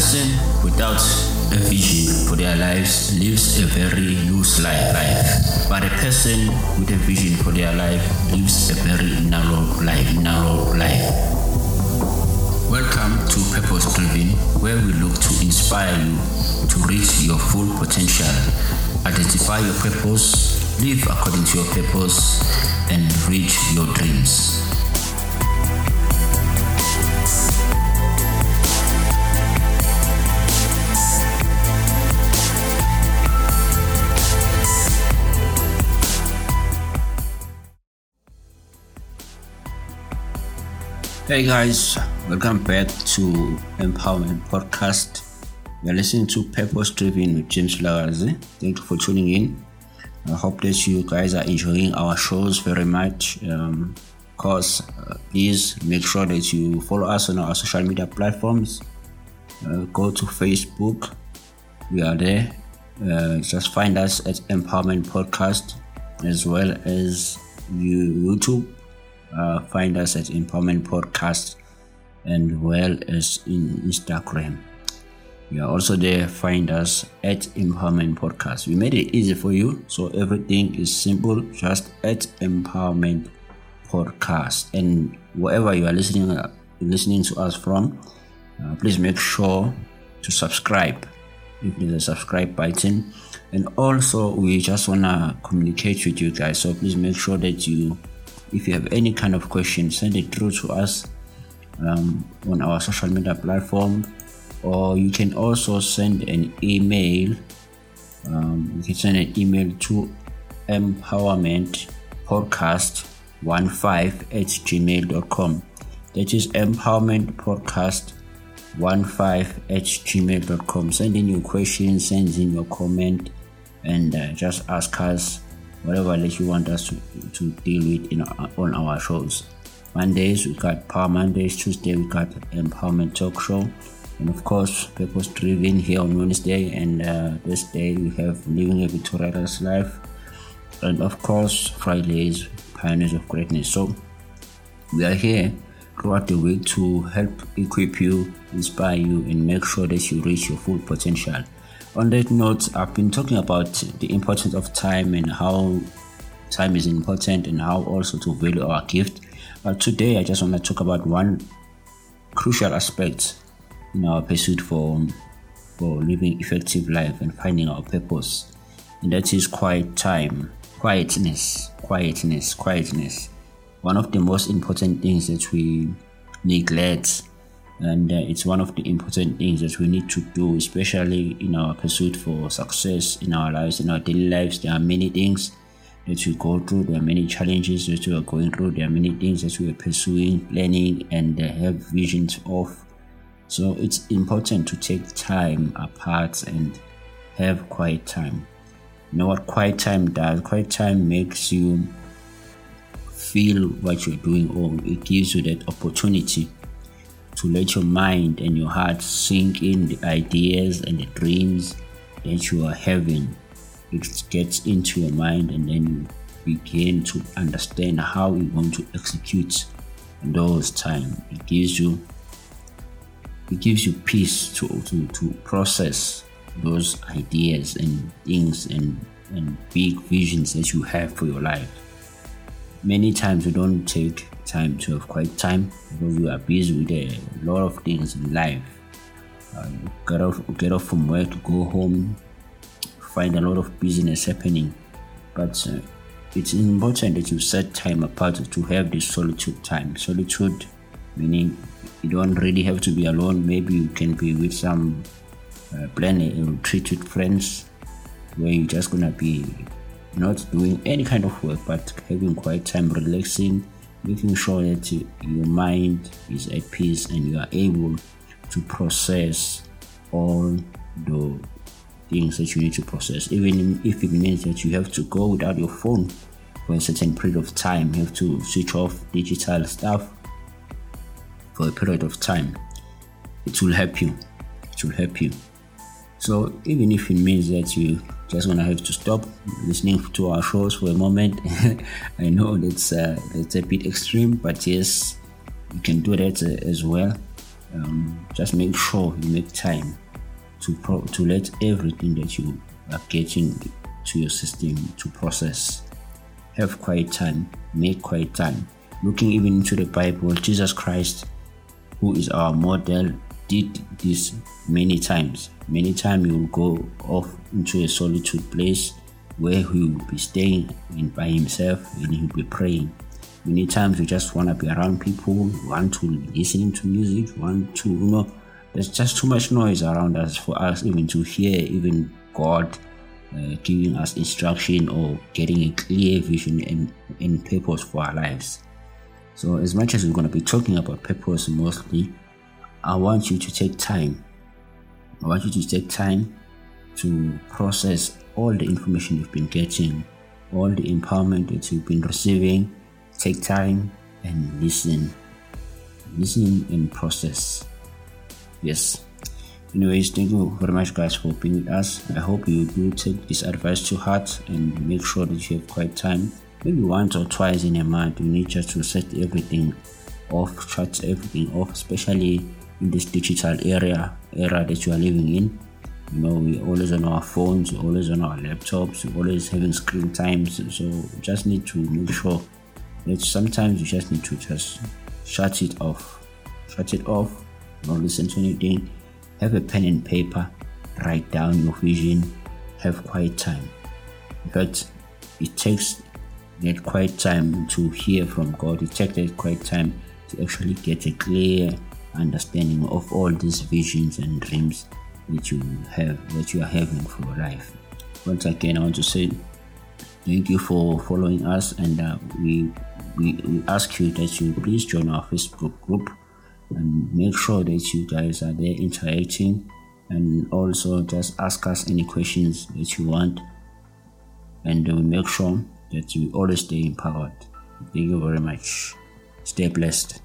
person without a vision for their lives lives a very loose life, life. But a person with a vision for their life lives a very narrow life, narrow life. Welcome to Purpose Driven, where we look to inspire you to reach your full potential, identify your purpose, live according to your purpose, and reach your dreams. Hey guys, welcome back to Empowerment Podcast. You're listening to Purpose Driven with James Vilakazi. Thank you for tuning in. I hope that you guys are enjoying our shows very much. Um, of course, uh, please make sure that you follow us on our social media platforms. Uh, go to Facebook, we are there. Uh, just find us at Empowerment Podcast as well as you, YouTube uh, find us at Empowerment Podcast and well as in Instagram. You are also there. Find us at Empowerment Podcast. We made it easy for you, so everything is simple. Just at Empowerment Podcast, and wherever you are listening uh, listening to us from, uh, please make sure to subscribe. If there's a subscribe button, and also we just wanna communicate with you guys. So please make sure that you if you have any kind of question, send it through to us um, on our social media platform, or you can also send an email. Um, you can send an email to empowerment empowermentpodcast15 at gmail.com. That is empowerment empowermentpodcast15 at gmail.com. Send in your questions, send in your comment, and uh, just ask us whatever that you want us to, to deal with in our, on our shows. Mondays we got Power Mondays, Tuesday we got Empowerment Talk Show, and of course Purpose Driven here on Wednesday, and uh, this day we have Living a Victorious Life, and of course Fridays Pioneers of Greatness. So we are here throughout the week to help equip you, inspire you, and make sure that you reach your full potential on that note, I've been talking about the importance of time and how time is important and how also to value our gift. But today, I just want to talk about one crucial aspect in our pursuit for for living effective life and finding our purpose, and that is quiet time, quietness, quietness, quietness. One of the most important things that we neglect and uh, it's one of the important things that we need to do especially in our pursuit for success in our lives in our daily lives. There are many things that we go through. There are many challenges that we are going through. There are many things that we are pursuing planning and uh, have visions of. So it's important to take time apart and have quiet time. You know what quiet time does? Quiet time makes you feel what you're doing or it gives you that opportunity to let your mind and your heart sink in the ideas and the dreams that you are having. It gets into your mind and then you begin to understand how you want to execute those time. It gives you it gives you peace to, to, to process those ideas and things and, and big visions that you have for your life. Many times we don't take time to have quiet time because we are busy with a lot of things in life. Uh, get off, get off from work, go home, find a lot of business happening. But uh, it's important that you set time apart to have this solitude time. Solitude meaning you don't really have to be alone. Maybe you can be with some uh, plan a retreat with friends where you're just gonna be not doing any kind of work but having quiet time, relaxing making sure that your mind is at peace and you are able to process all the things that you need to process. Even if it means that you have to go without your phone for a certain period of time you have to switch off digital stuff for a period of time. It will help you. It will help you. So even if it means that you just gonna have to stop listening to our shows for a moment. I know that's uh, that's a bit extreme, but yes, you can do that uh, as well. um, just make sure you make time to pro- to let everything that you are getting to your system to process. Have quiet time, make quiet time. Looking even into the Bible, Jesus Christ, who is our model, did this many times. Many times he will go off into a solitude place where he will be staying in by himself and he will be praying. Many times we just want to be around people, want to listen to music, want to, you know, there's just too much noise around us for us even to hear even God uh, giving us instruction or getting a clear vision and, and purpose for our lives. So, as much as we're going to be talking about purpose mostly, I want you to take time. I want you to take time to process all the information you've been getting, all the empowerment that you've been receiving. Take time and listen. Listen and process. Yes. Anyways, thank you very much, guys, for being with us. I hope you do take this advice to heart and make sure that you have quiet time. Maybe once or twice in a month, you need just to set everything off, shut everything off, especially in this digital area era that you are living in. You know, we always on our phones, we're always on our laptops, we're always having screen times. So just need to make sure that sometimes you just need to just shut it off. Shut it off, not listen to anything. Have a pen and paper, write down your vision, have quiet time. In fact, it takes that quiet time to hear from God. It takes that quiet time to actually get a clear understanding of all these visions and dreams which you have that you are having for life. Once again, I want to say thank you for following us, and uh, we, we we ask you that you please join our Facebook group and make sure that you guys are there interacting, and also just ask us any questions that you want, and we make sure that you always stay empowered. Thank you very much. Stay blessed.